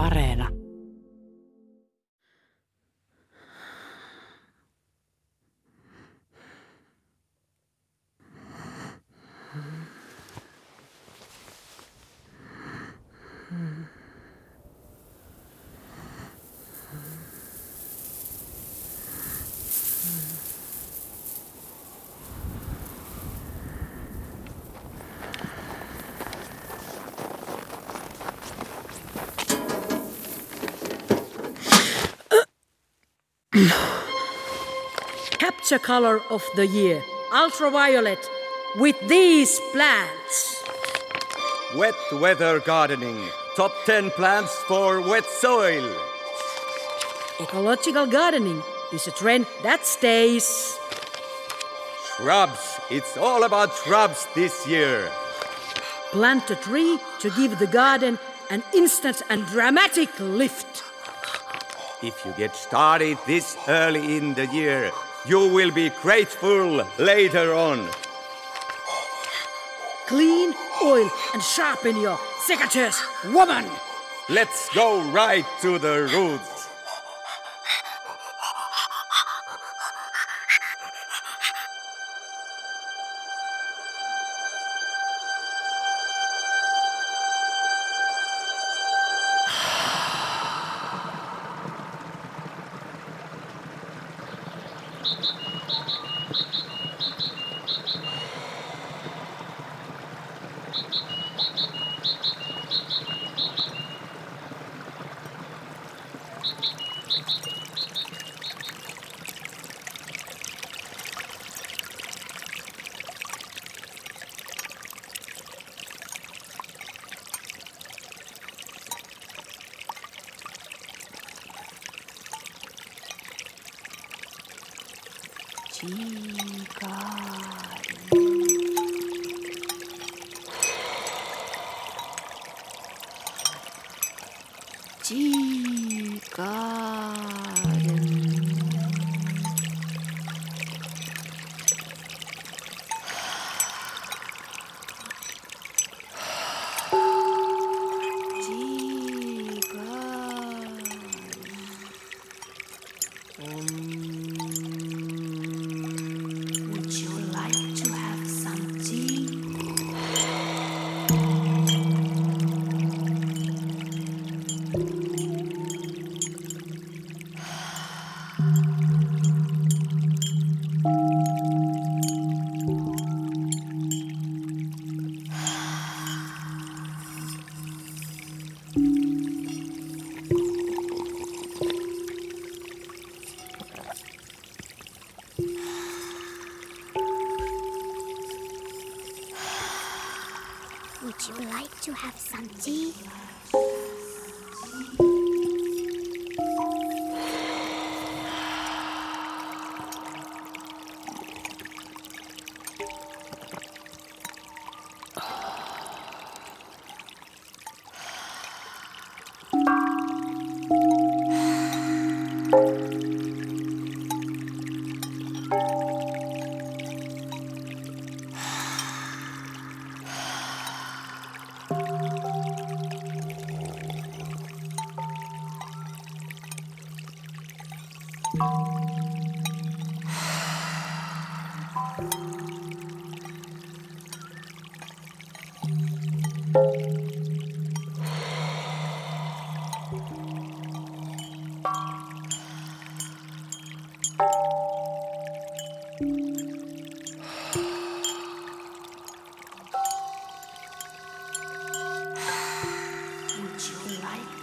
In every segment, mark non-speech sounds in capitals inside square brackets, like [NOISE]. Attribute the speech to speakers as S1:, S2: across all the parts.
S1: Areena.
S2: Color of the year, ultraviolet, with these plants.
S3: Wet weather gardening. Top 10 plants for wet soil.
S2: Ecological gardening is a trend that stays.
S3: Shrubs. It's all about shrubs this year.
S2: Plant a tree to give the garden an instant and dramatic lift.
S3: If you get started this early in the year, you will be grateful later on.
S2: Clean, oil, and sharpen your secateurs, woman!
S3: Let's go right to the roots.
S4: chica. Would you like to have some tea?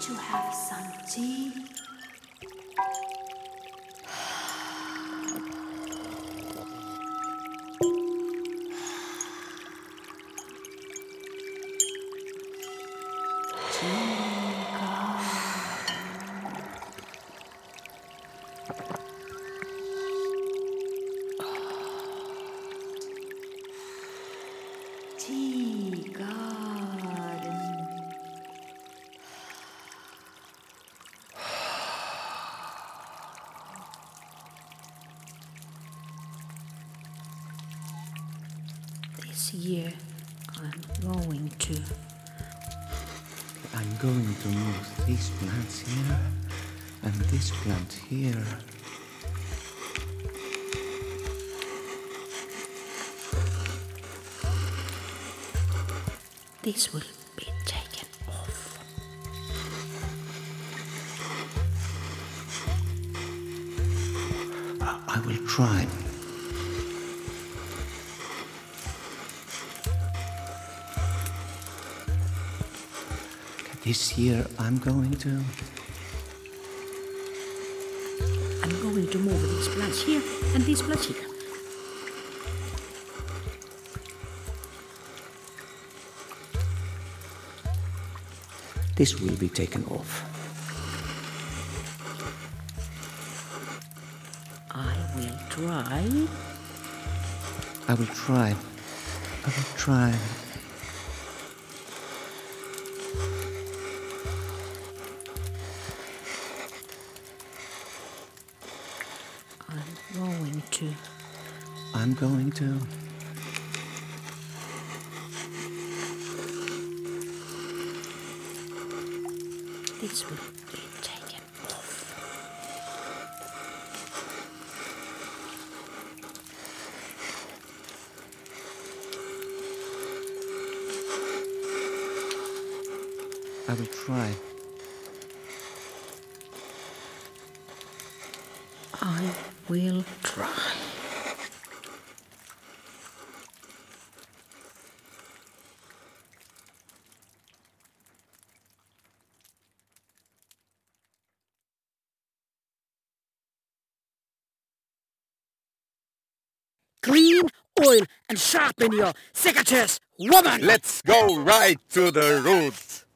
S4: To have some tea?
S2: This will be taken off.
S3: I will try. This year I'm going to.
S2: I'm going to move these plants here and these plants here.
S3: This will be taken off.
S2: I will try.
S3: I will try. I will try.
S2: I'm going to.
S3: I'm going to.
S2: This will be taken off.
S3: I will try.
S2: I will try. Clean, oil, sharpen your secateurs, woman!
S3: Let's go right to the roots.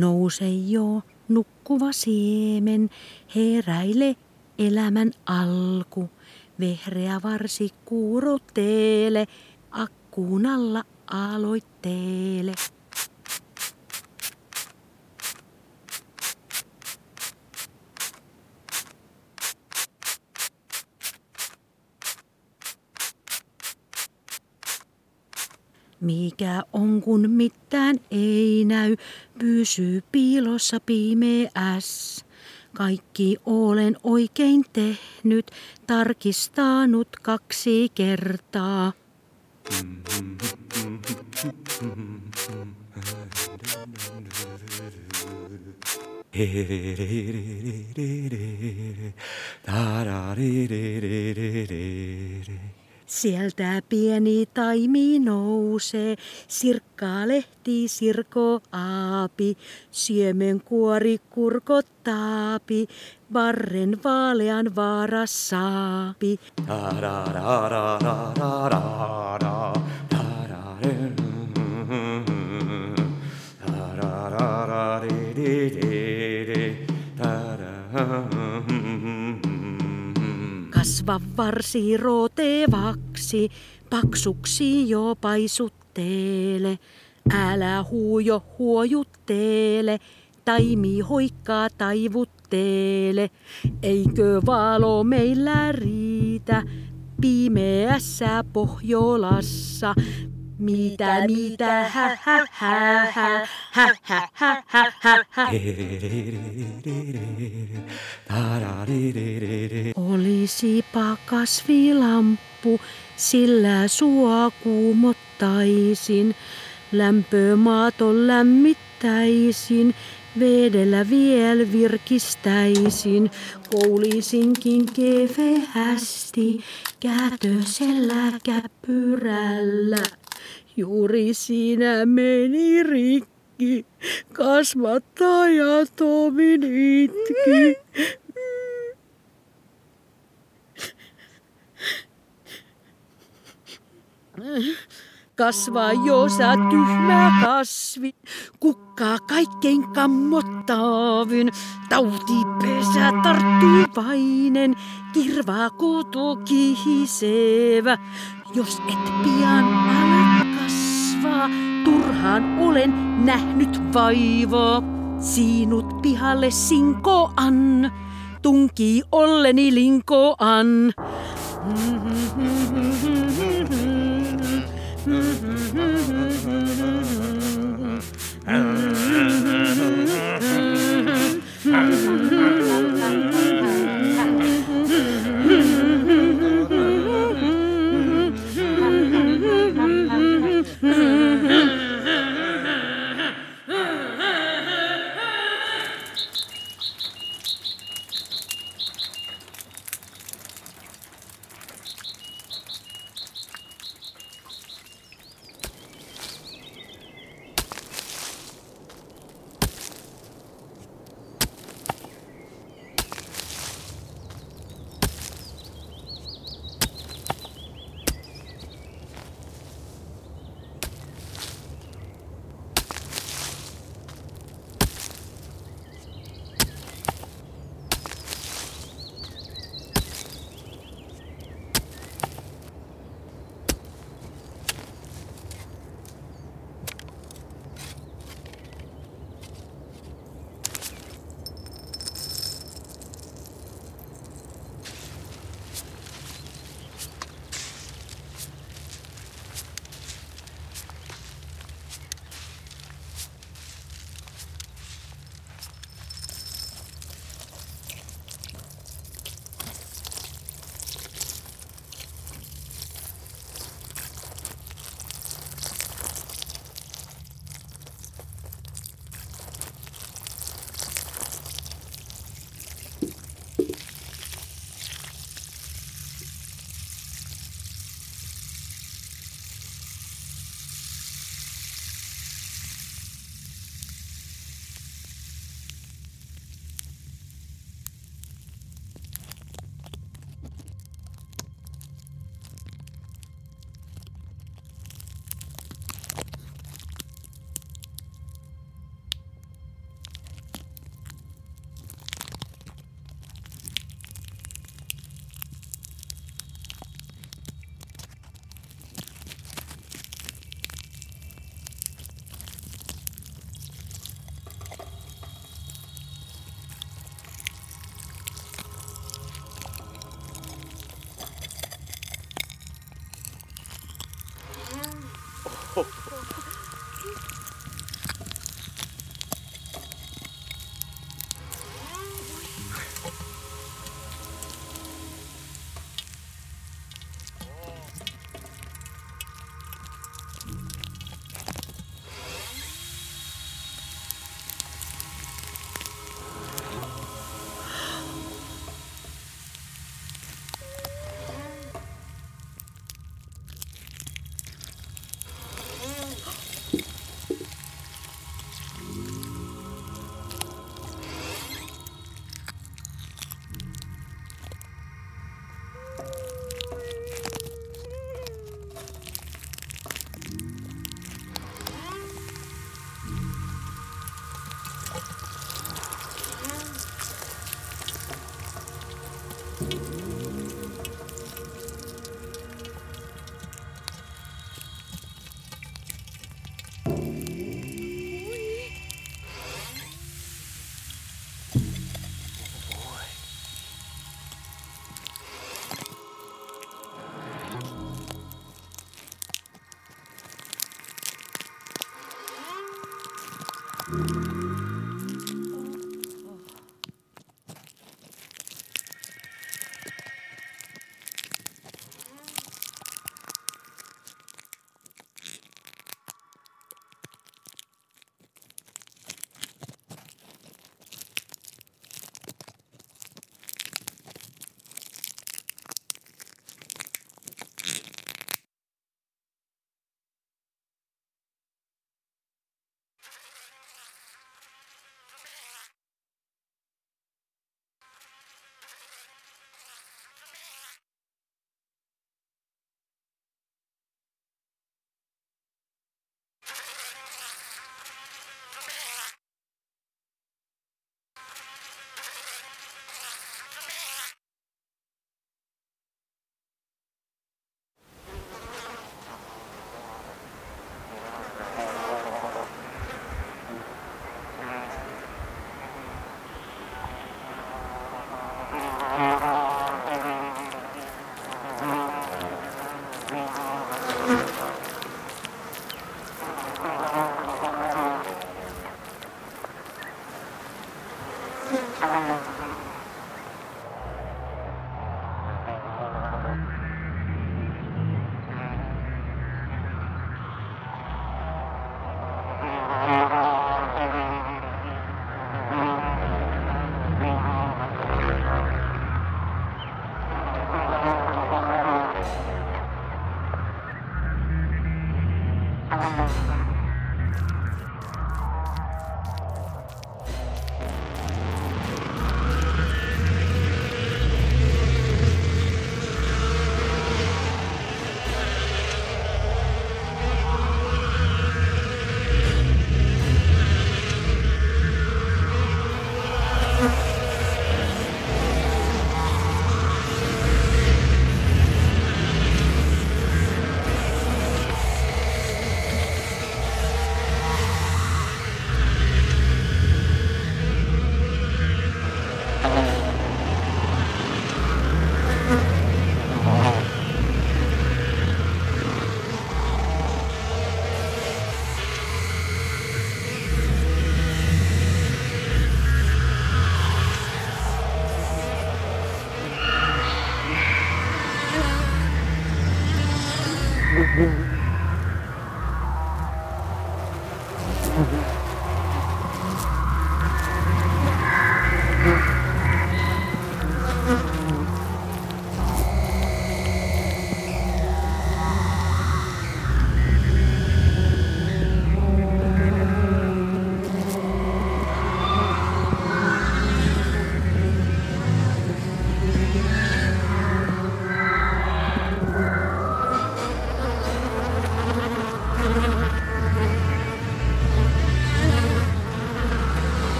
S2: Nouse jo, nukkuva siemen, heräile elämän alku. Vehreä varsi kuurotteele, akkuun alla aloitteele. Mikä on kun mitään ei näy, pysyy piilossa pimeäs. Kaikki olen oikein tehnyt, tarkistanut kaksi kertaa. Sieltä pieni taimi nousee, sirkkaa lehti sirko aapi, siemenkuori kurkottaapi, varren vaalean vaarassaapi. Kasva varsi rootevaksi, paksuksi jo paisutteele. Älä huujo huojutteele, taimi hoikkaa taivutteele. Eikö valo meillä riitä, pimeässä Pohjolassa. Mitä, mitä, hä, hä, hä, hä, hä, hä, hä, hä, hä, hä. Olisipa kasvilamppu, sillä sua kuumottaisin. Lämpömaaton lämmittäisin, vedellä viel virkistäisin, koulisinkin kevehästi, kätösellä käppyrällä. Juuri siinä meni rikki, kasvattaja Tomin itki. Kasvaa jo sä tyhmä kasvi, kukkaa kaikkein kammottavin. Tautipesä tarttuu vainen, kirvaa koto kihisevä. Jos et pian ala kasvaa, turhaan olen nähnyt vaivaa. Sinut pihalle sinkoan, tunkii olleni linkoan.
S3: Mm-hmm. [LAUGHS]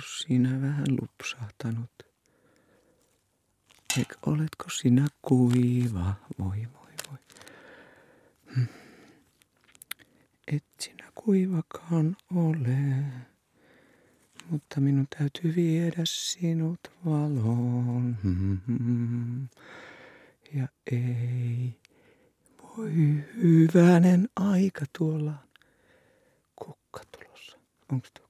S3: Oletko sinä vähän lupsahtanut? Eikö oletko sinä kuiva? Voi voi voi. Hmm. Et sinä kuivakaan ole, mutta minun täytyy viedä sinut valoon. Hmm. Ja ei voi hyvänen aika tuolla kukka tulossa. Onko tuo?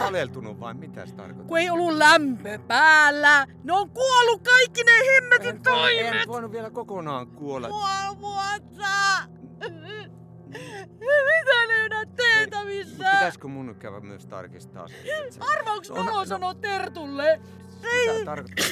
S3: paleltunut vai mitä se tarkoittaa?
S2: Kun ei ollut lämpö päällä. Ne on kuollut kaikki ne hemmetin toimet.
S3: en voinut vielä kokonaan kuolla.
S2: Puoli vuotta. Mitä ne ydät tehtävissä?
S3: Pitäisikö mun käydä myös tarkistaa se?
S2: Arvauks
S3: On-
S2: Nolo sanoo Tertulle?
S3: Mitä tarkoittaa?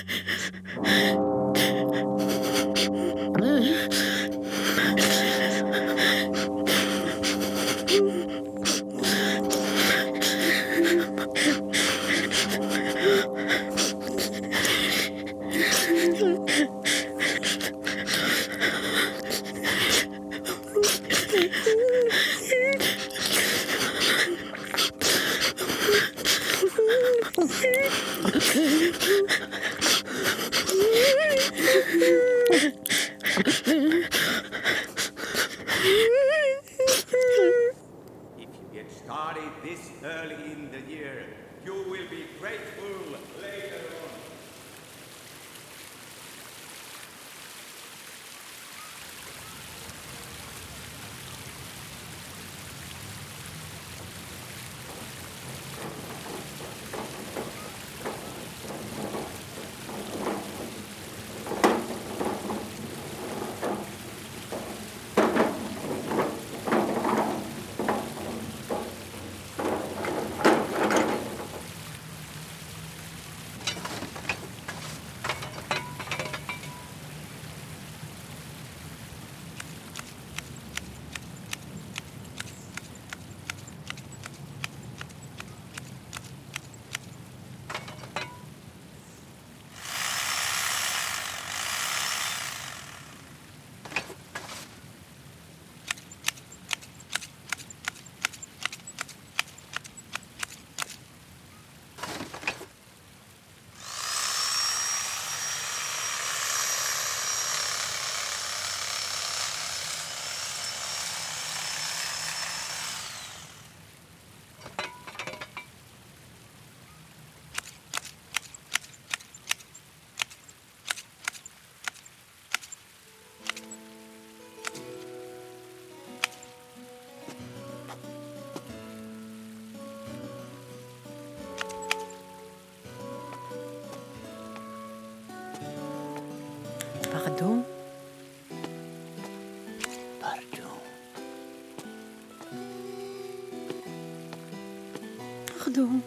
S2: Pardon.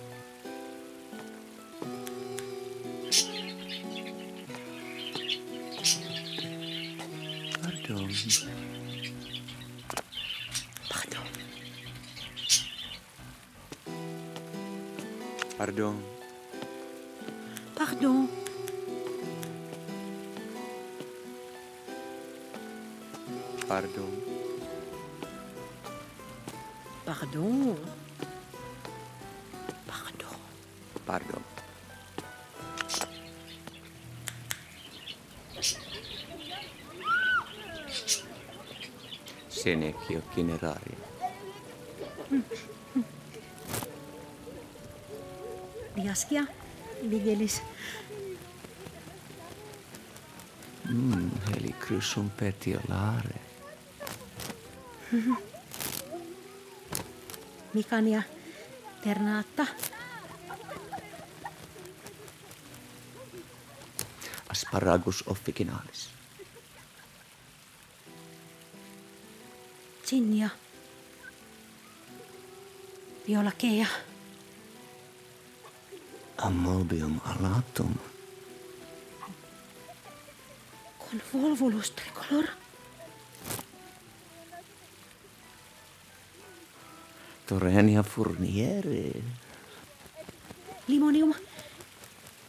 S3: Pardon.
S2: Pardon.
S3: Pardon.
S2: Pardon.
S3: Pardon.
S2: Pardon. Pardon.
S3: on Kinerarium.
S2: Diaskia, Vigelis.
S3: Mm, eli kryssum petiolare. [LAUGHS]
S2: Mikan ja Ternaatta.
S3: Asparagus officinalis.
S2: Sinja. Violakea.
S3: Ammobium alatum.
S2: Convolvulus tricolor.
S3: Torrenia furniere.
S2: Limonium.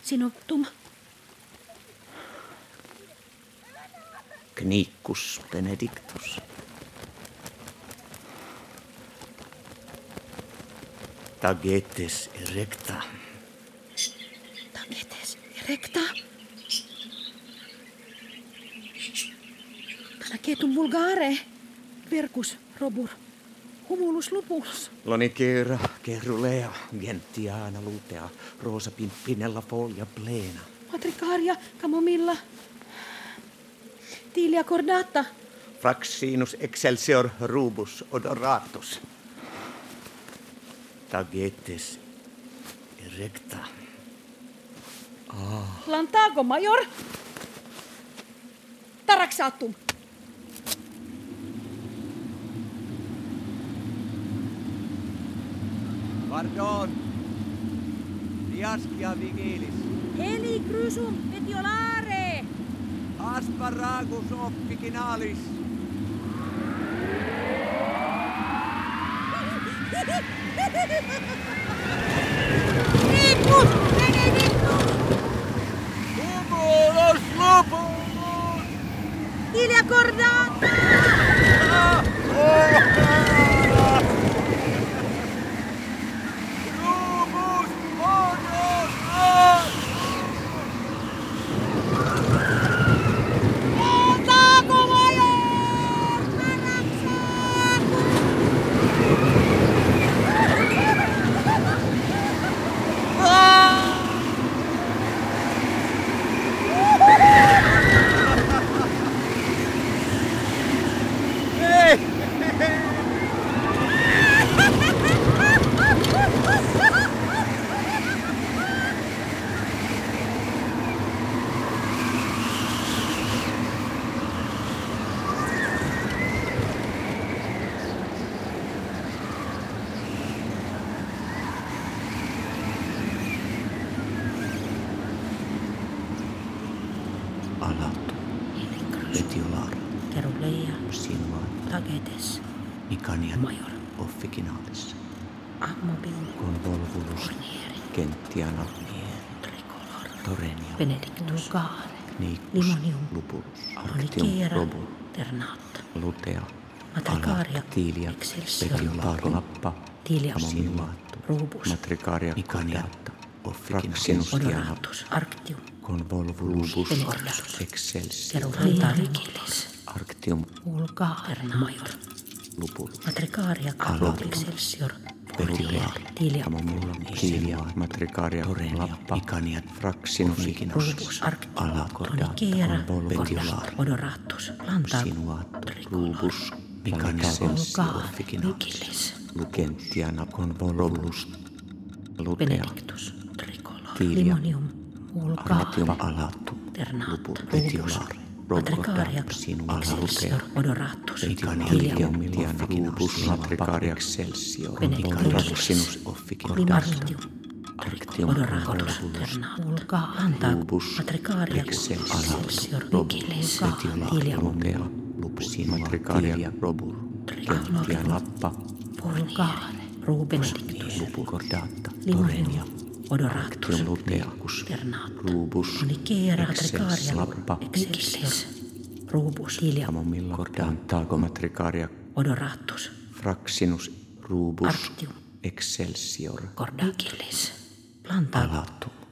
S2: Sinoptum.
S3: Kniccus benedictus. Tagetes erecta.
S2: Tagetes erecta. Tanaketum vulgare. Vercus robur. Humulus lupulus.
S3: Lonicera, gerulea, gentiana lutea, rosa pimpinella folia plena.
S2: Matricaria, camomilla. Tilia cordata.
S3: Fraxinus excelsior rubus odoratus. Tagetes erecta.
S2: Lantago major. Taraxatum.
S3: Pardon. Diascia vigilis.
S2: Helicrysum petiolare.
S3: Asparagus officinalis. [LAUGHS]
S2: fraternaat.
S3: Lutea. Matrikaaria.
S2: Tiilia.
S3: Petiola. Lappa. Tiiliassinuattu.
S2: Ruubus.
S3: Matrikaaria. Mikaniatta. Offraxinus.
S2: Honoratus. Arctium. Convolvulubus.
S3: Pelorjatus.
S2: Excels. Terurantarikilis.
S3: Arctium.
S2: Ulkaa. Ternaajor.
S3: Lupulus.
S2: Matrikaaria.
S3: Kalopixelsior.
S2: Excelsior. Perilia,
S3: mulla. Kiilia, Matrikaria, Lappa,
S2: Ikania, Fraksinus,
S3: Alakorda,
S2: Kiera,
S3: Betiolar,
S2: Odorahtus, Lanta,
S3: Sinuat, Rubus, Mikanis,
S2: Fikilis,
S3: Lukentiana, Convolobus, Lutea,
S2: Benedictus, Tricolor, Limonium, Ulkaa,
S3: Armatium, Alattu,
S2: Lupus,
S3: Betiolar,
S2: Matricaria excelsior odoratus filium
S3: Rubus matricaria excelsior.
S2: benedictus limartium odoratus terna vulga anta matricaria excelsior vigiles filium
S3: Matricaria robur.
S2: triglobium
S3: Lappa.
S2: rubenedictus odoratus. Nicera
S3: Excelsis
S2: tricaria
S3: lappa.
S2: excelsior rubus filium
S3: Camomilla cordantago matricaria
S2: odoratus
S3: fraxinus rubus
S2: Artium.
S3: excelsior.
S2: cordacilis planta
S3: Alatum.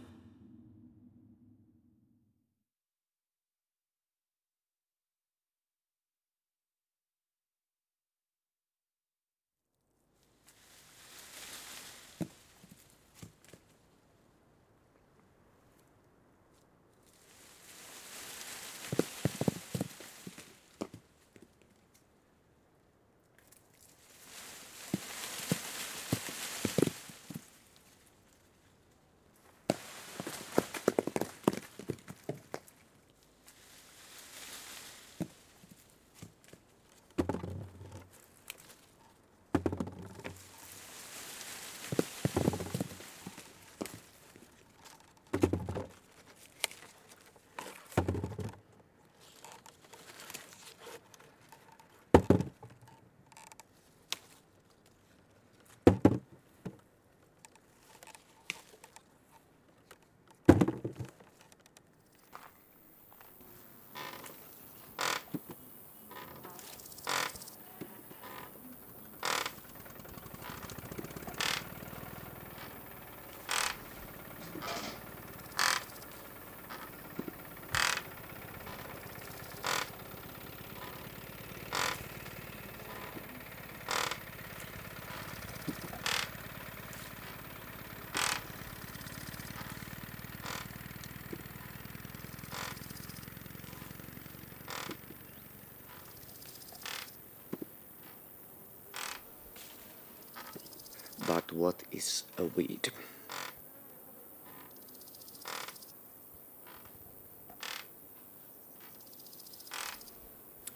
S3: What is a weed?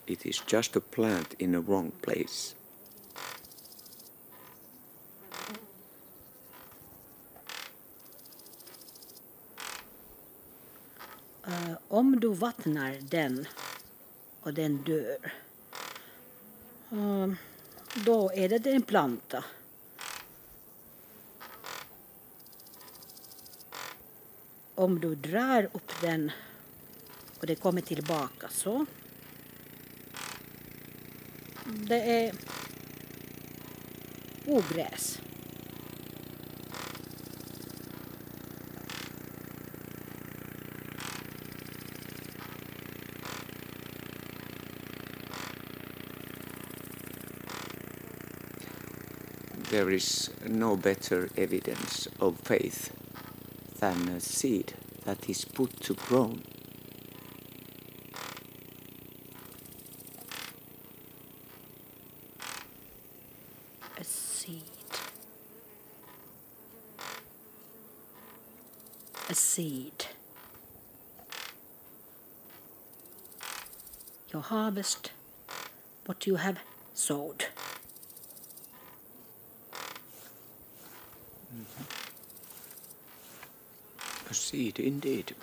S3: It is just a plant in a wrong place.
S2: Om du vattnar den och den dör, eh, då är det en planta. Om du drar upp den och det kommer tillbaka så. Det är ogräs.
S3: There is no better evidence of faith than a seed that is put to grow.
S2: A seed. A seed. Your harvest what you have sowed.
S3: A seed indeed.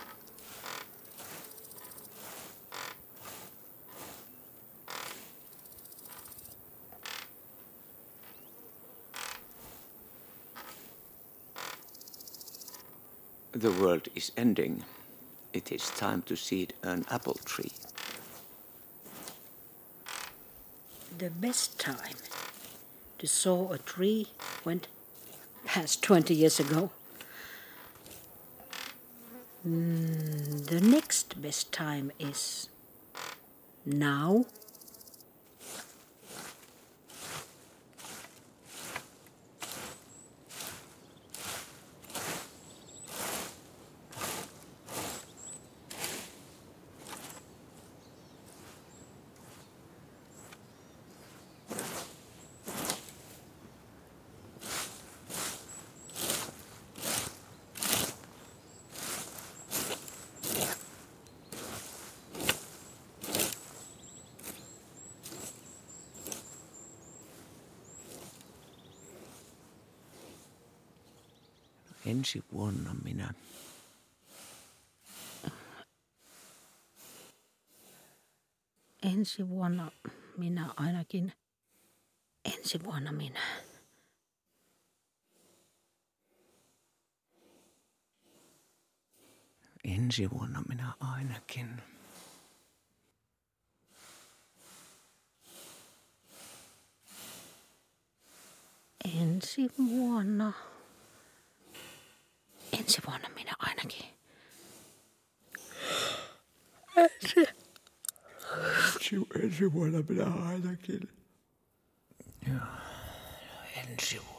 S3: The world is ending. It is time to seed an apple tree.
S2: The best time to sow a tree went past 20 years ago. Mm, the next best time is now.
S3: Ensi vuonna minä
S2: Ensi vuonna minä ainakin. Ensi vuonna minä.
S3: Ensi vuonna minä ainakin.
S2: Ensi vuonna. 20
S3: år blir det, Yeah, Ja, 20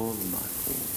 S3: all of my faults.